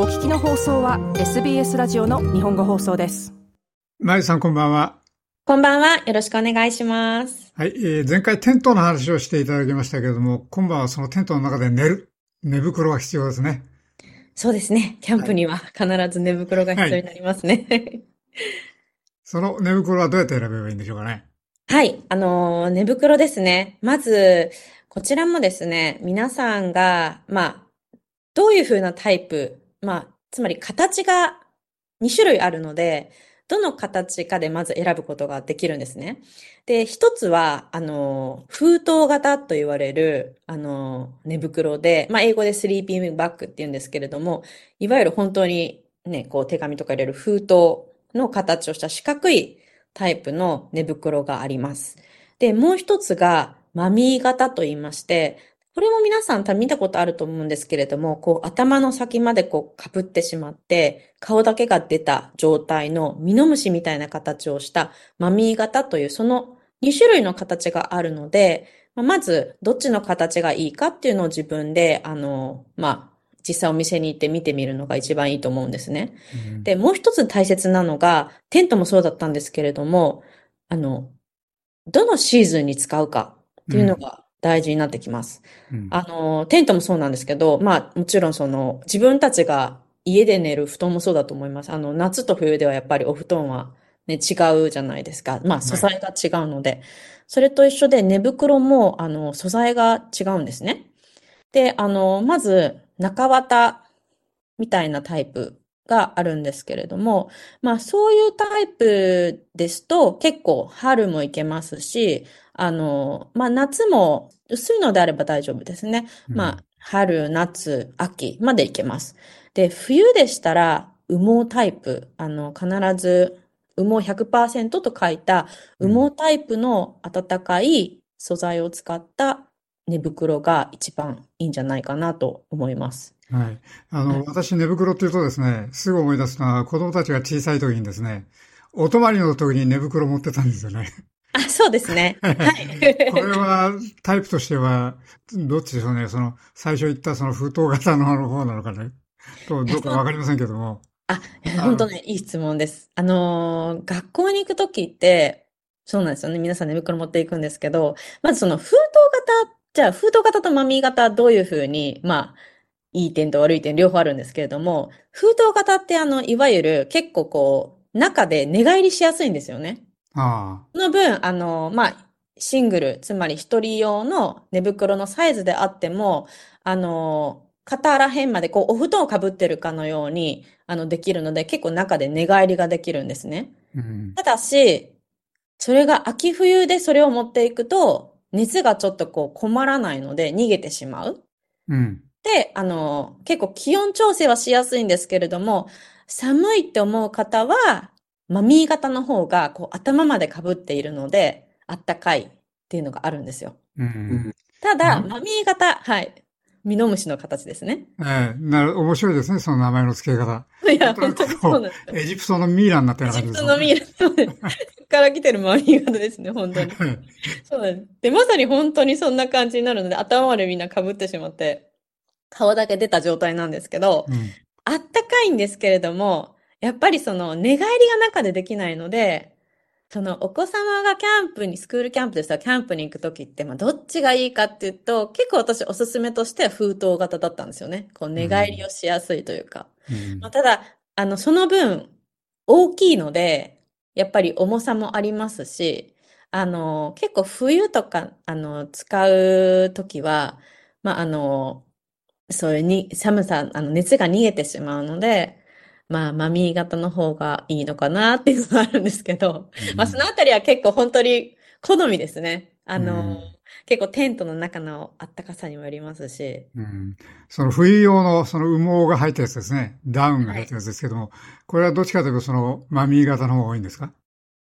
お聞きの放送は SBS ラジオの日本語放送です。まゆさんこんばんは。こんばんは。よろしくお願いします。はい、えー前回テントの話をしていただきましたけれども、今晩はそのテントの中で寝る。寝袋が必要ですね。そうですね。キャンプには必ず寝袋が必要になりますね。その寝袋はどうやって選べばいいんでしょうかね。はい。あのー寝袋ですね。まず、こちらもですね、皆さんが、まあ、どういう風なタイプ、まあ、つまり形が2種類あるので、どの形かでまず選ぶことができるんですね。で、一つは、あの、封筒型と言われる、あの、寝袋で、まあ、英語でスリーピングバッグって言うんですけれども、いわゆる本当にね、こう手紙とか入れる封筒の形をした四角いタイプの寝袋があります。で、もう一つが、マミー型と言いまして、これも皆さん多分見たことあると思うんですけれども、こう頭の先までこう被ってしまって、顔だけが出た状態のミノムシみたいな形をしたマミー型というその2種類の形があるので、まずどっちの形がいいかっていうのを自分で、あの、まあ、実際お店に行って見てみるのが一番いいと思うんですね。うんで、もう一つ大切なのが、テントもそうだったんですけれども、あの、どのシーズンに使うかっていうのが大事になってきます。うんあの、テントもそうなんですけど、まあ、もちろんその、自分たちが家で寝る布団もそうだと思います。あの、夏と冬ではやっぱりお布団はね、違うじゃないですか。まあ、素材が違うので。それと一緒で寝袋も、あの、素材が違うんですね。で、あの、まず、中綿みたいなタイプがあるんですけれども、まあ、そういうタイプですと、結構春もいけますし、あの、まあ、夏も薄いのであれば大丈夫ですね。まあ、春、夏、秋までいけます。で、冬でしたら、羽毛タイプ、あの、必ず、羽毛100%と書いた羽毛タイプの暖かい素材を使った寝袋が一番いいんじゃないかなと思います。はい。あの、はい私寝袋っていうとですね、すぐ思い出すのは子供たちが小さい時にですね、お泊まりの時に寝袋持ってたんですよね。あ、そうですね。はい。これはタイプとしては、どっちでしょうね。その、最初言ったその封筒型の方なのかね。と、どうかわかりませんけども。あ、本当ね、いい質問です。あのー学校に行くときって、そうなんですよね。皆さん寝袋持っていくんですけど、まずその封筒型、じゃあ封筒型とマミー型どういうふうに、まあ、いい点と悪い点両方あるんですけれども、封筒型ってあの、いわゆる結構こう、中で寝返りしやすいんですよね。あその分、あの、まあ、シングル、つまり一人用の寝袋のサイズであっても、あの、肩ら辺までこう、お布団をかぶってるかのように、あの、できるので、結構中で寝返りができるんですね。あ。うん。ただし、それが秋冬でそれを持っていくと、熱がちょっとこう、困らないので逃げてしまう。うん。で、あの、結構気温調整はしやすいんですけれども、寒いって思う方は、マミー型の方が、こう、頭まで被っているので、あったかいっていうのがあるんですよ。うん。ただ、うんマミー型、はい。ミノムシの形ですね。ええなる、面白いですね、その名前の付け方。いや、本当にそうなんですよ。エジプトのミイラになったようなエジ感じですプトのミイラ、から来てるマミー型ですね、本当に。は いそうなんです。で、まさに本当にそんな感じになるので、頭までみんな被ってしまって、顔だけ出た状態なんですけど、うん。あったかいんですけれども、やっぱりその寝返りが中でできないので、そのお子様がキャンプに、スクールキャンプでしたらキャンプに行くときって、まあどっちがいいかっていうと、結構私おすすめとしては封筒型だったんですよね。こう寝返りをしやすいというか。うんまあ、ただ、あの、その分、大きいので、やっぱり重さもありますし、あの、結構冬とか、あの、使うときは、まあ、あの、そういうに、寒さ、あの、熱が逃げてしまうので、まあ、マミー型の方がいいのかなっていうのがあるんですけど、まあ、そのあたりは結構本当に好みですね。あの、うん結構テントの中のあったかさにもよりますし、うん。その冬用のその羽毛が入ったやつですね。ダウンが入ったやつですけども、これはどっちかというとそのマミー型の方が多いんですか？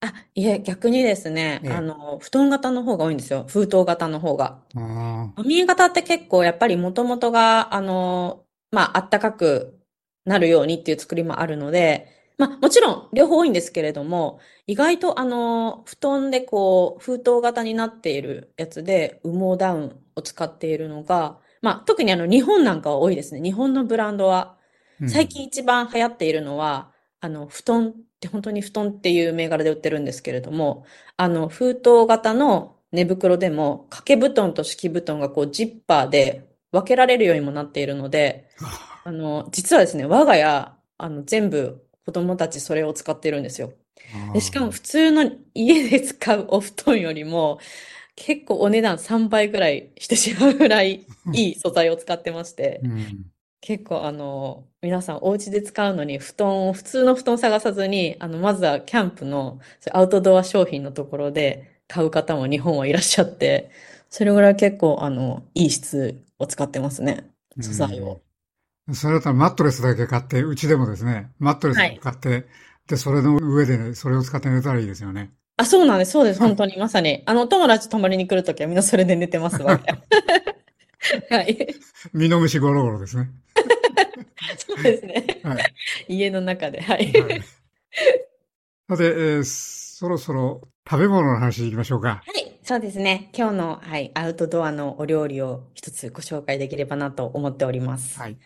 あ、いえ、逆にですね、ええあの、布団型の方が多いんですよ。封筒型の方が。あマミー型って結構やっぱり元々が、あの、まあ、あったかくなるようにっていう作りもあるので、まあ、もちろん両方多いんですけれども、意外とあの、布団でこう、封筒型になっているやつで、羽毛ダウンを使っているのが、まあ、特にあの、日本なんかは多いですね。日本のブランドは。うん最近一番流行っているのは、あの、布団本当に布団っていう銘柄で売ってるんですけれども、あの、封筒型の寝袋でも掛け布団と敷布団がこうジッパーで分けられるようにもなっているので、あの、実はですね、我が家、あの、全部子供たちそれを使ってるんですよ。で、しかも普通の家で使うお布団よりも、結構お値段3倍ぐらいしてしまうぐらいいい素材を使ってまして、うん。結構あの、皆さんお家で使うのに布団を、普通の布団探さずに、あの、まずはキャンプのアウトドア商品のところで買う方も日本はいらっしゃって、それぐらい結構あの、いい質を使ってますね。素材を。うん。それだったらマットレスだけ買って、うちでもですね、マットレスを買って、で、それの上でね、それを使って寝たらいいですよね。あ、そうなんです。そうです。本当に。まさに。あの、お友達泊まりに来るときはみんなそれで寝てますわ。はい。身の虫ゴロゴロですね。そうですね。はい。家の中で。はい。はいさて、えーそろそろ食べ物の話いきましょうか。はい、そうですね。今日の、はい、アウトドアのお料理を一つご紹介できればなと思っております。はい。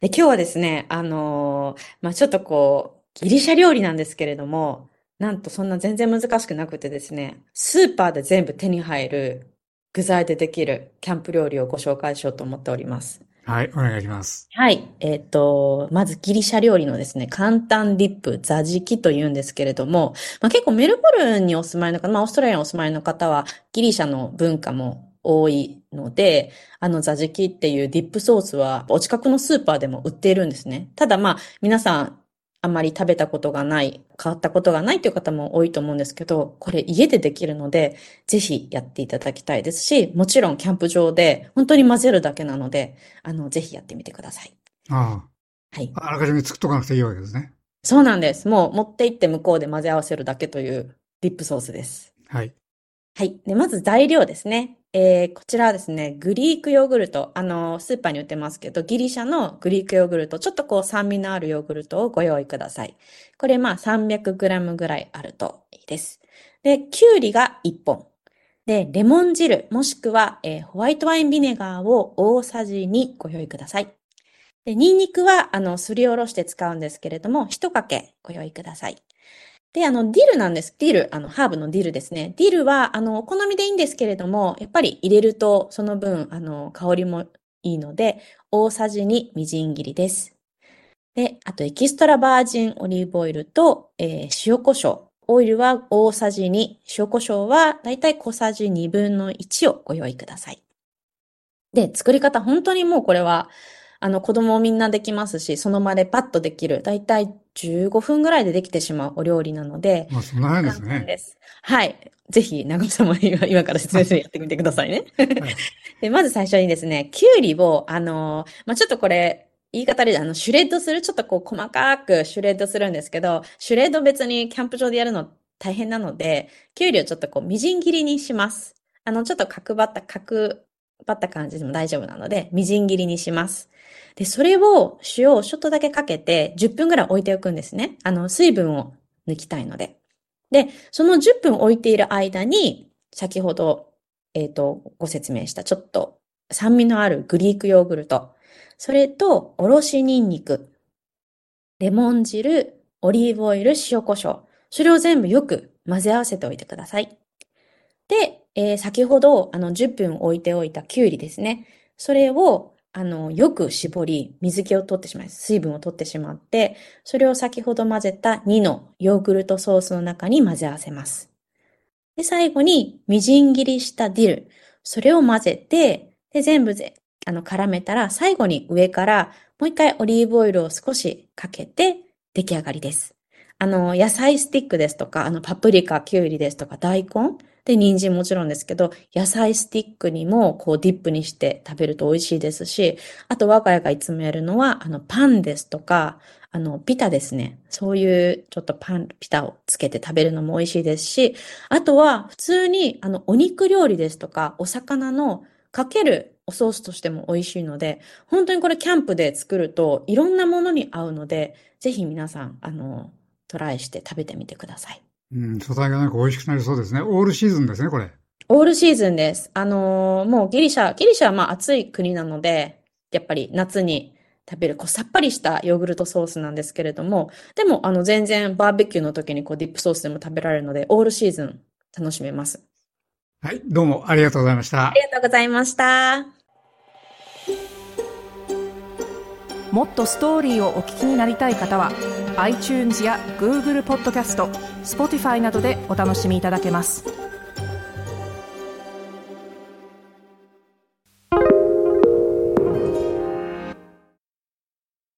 で、今日はですね、あのーまあ、ちょっとこう、ギリシャ料理なんですけれども、なんとそんな全然難しくなくてですね、スーパーで全部手に入る具材でできるキャンプ料理をご紹介しようと思っております。はい、お願いします。はい。えっと、まずギリシャ料理のですね、簡単ディップ、ザジキと言うんですけれども、まあ、結構メルボルンにお住まいの方、まあ、オーストラリアにお住まいの方は、ギリシャの文化も多いので、あのザジキっていうディップソースは、お近くのスーパーでも売っているんですね。ただまあ、皆さん、あんまり食べたことがない、変わったことがないという方も多いと思うんですけど、これ家でできるので、ぜひやっていただきたいですし、もちろんキャンプ場で本当に混ぜるだけなので、あの、ぜひやってみてください。あはい。あ、あらかじめ作っとかなくていいわけですね。そうなんです。もう持って行って向こうで混ぜ合わせるだけというディップソースです。はい。はい。で、まず材料ですね。えー、こちらはですね、グリークヨーグルト。あの、スーパーに売ってますけど、ギリシャのグリークヨーグルト。ちょっとこう酸味のあるヨーグルトをご用意ください。これまあ 300g ぐらいあるといいです。で、きゅうりが1本。で、レモン汁、もしくは、えーホワイトワインビネガーを大さじ2ご用意ください。で、ニンニクは、あの、すりおろして使うんですけれども、一かけご用意ください。で、あの、ディルなんです。ディル、あの、ハーブのディルですね。ディルは、あの、お好みでいいんですけれども、やっぱり入れると、その分、あの、香りもいいので、大さじ2みじん切りです。で、あと、エキストラバージンオリーブオイルと、えー塩コショウ。オイルは大さじ2、塩コショウはだいたい小さじ2分の1をご用意ください。で、作り方、本当にもうこれは、あの、子供みんなできますし、その場でパッとできる、だいたい15分ぐらいでできてしまうお料理なので、まあ、そんな早いんですね。です。はい。ぜひ、長尾さんも今今から説明するやってみてくださいね。はい で、まず最初にですね、きゅうりを、あの、まあ、ちょっとこれ、言い方で、あの、シュレッドする、ちょっとこう、細かくシュレッドするんですけど、シュレッド別にキャンプ場でやるの大変なので、きゅうりをちょっとこう、みじん切りにします。あの、ちょっと角張った、角張った感じでも大丈夫なので、みじん切りにします。で、それを塩をちょっとだけかけて、10分ぐらい置いておくんですね。あの、水分を抜きたいので。で、その10分置いている間に、先ほど、えっと、ご説明した、ちょっと酸味のあるグリークヨーグルト、それと、おろしニンニク、レモン汁、オリーブオイル、塩コショウ。それを全部よく混ぜ合わせておいてください。で、えー先ほど、あの、10分置いておいたきゅうりですね。それを、あの、よく絞り、水気を取ってしまいます。水分を取ってしまって、それを先ほど混ぜた2のヨーグルトソースの中に混ぜ合わせます。で、最後に、みじん切りしたディル。それを混ぜて、で、全部ぜ、あの、絡めたら、最後に上から、もう一回オリーブオイルを少しかけて、出来上がりです。あの、野菜スティックですとか、あの、パプリカ、キュウリですとか、大根で、人参もちろんですけど、野菜スティックにも、こう、ディップにして食べると美味しいですし、あと、我が家がいつもやるのは、あの、パンですとか、あの、ピタですね。そういう、ちょっとパン、ピタをつけて食べるのも美味しいですし、あとは、普通に、あの、お肉料理ですとか、お魚のかけるおソースとしても美味しいので、本当にこれキャンプで作ると、いろんなものに合うので、ぜひ皆さん、あの、トライして食べてみてください。うん、素材がなんか美味しくなりそうですね。オールシーズンですね、これ。オールシーズンです。あのーもうギリシャ、ギリシャはまあ暑い国なので、やっぱり夏に食べる、こう、さっぱりしたヨーグルトソースなんですけれども、でも、あの、全然バーベキューの時にこう、ディップソースでも食べられるので、オールシーズン楽しめます。はい、どうもありがとうございましたあ。りがとうございました。もっとストーリーをお聞きになりたい方は iTunes や Google ポッドキャスト Spotify などでお楽しみいただけます。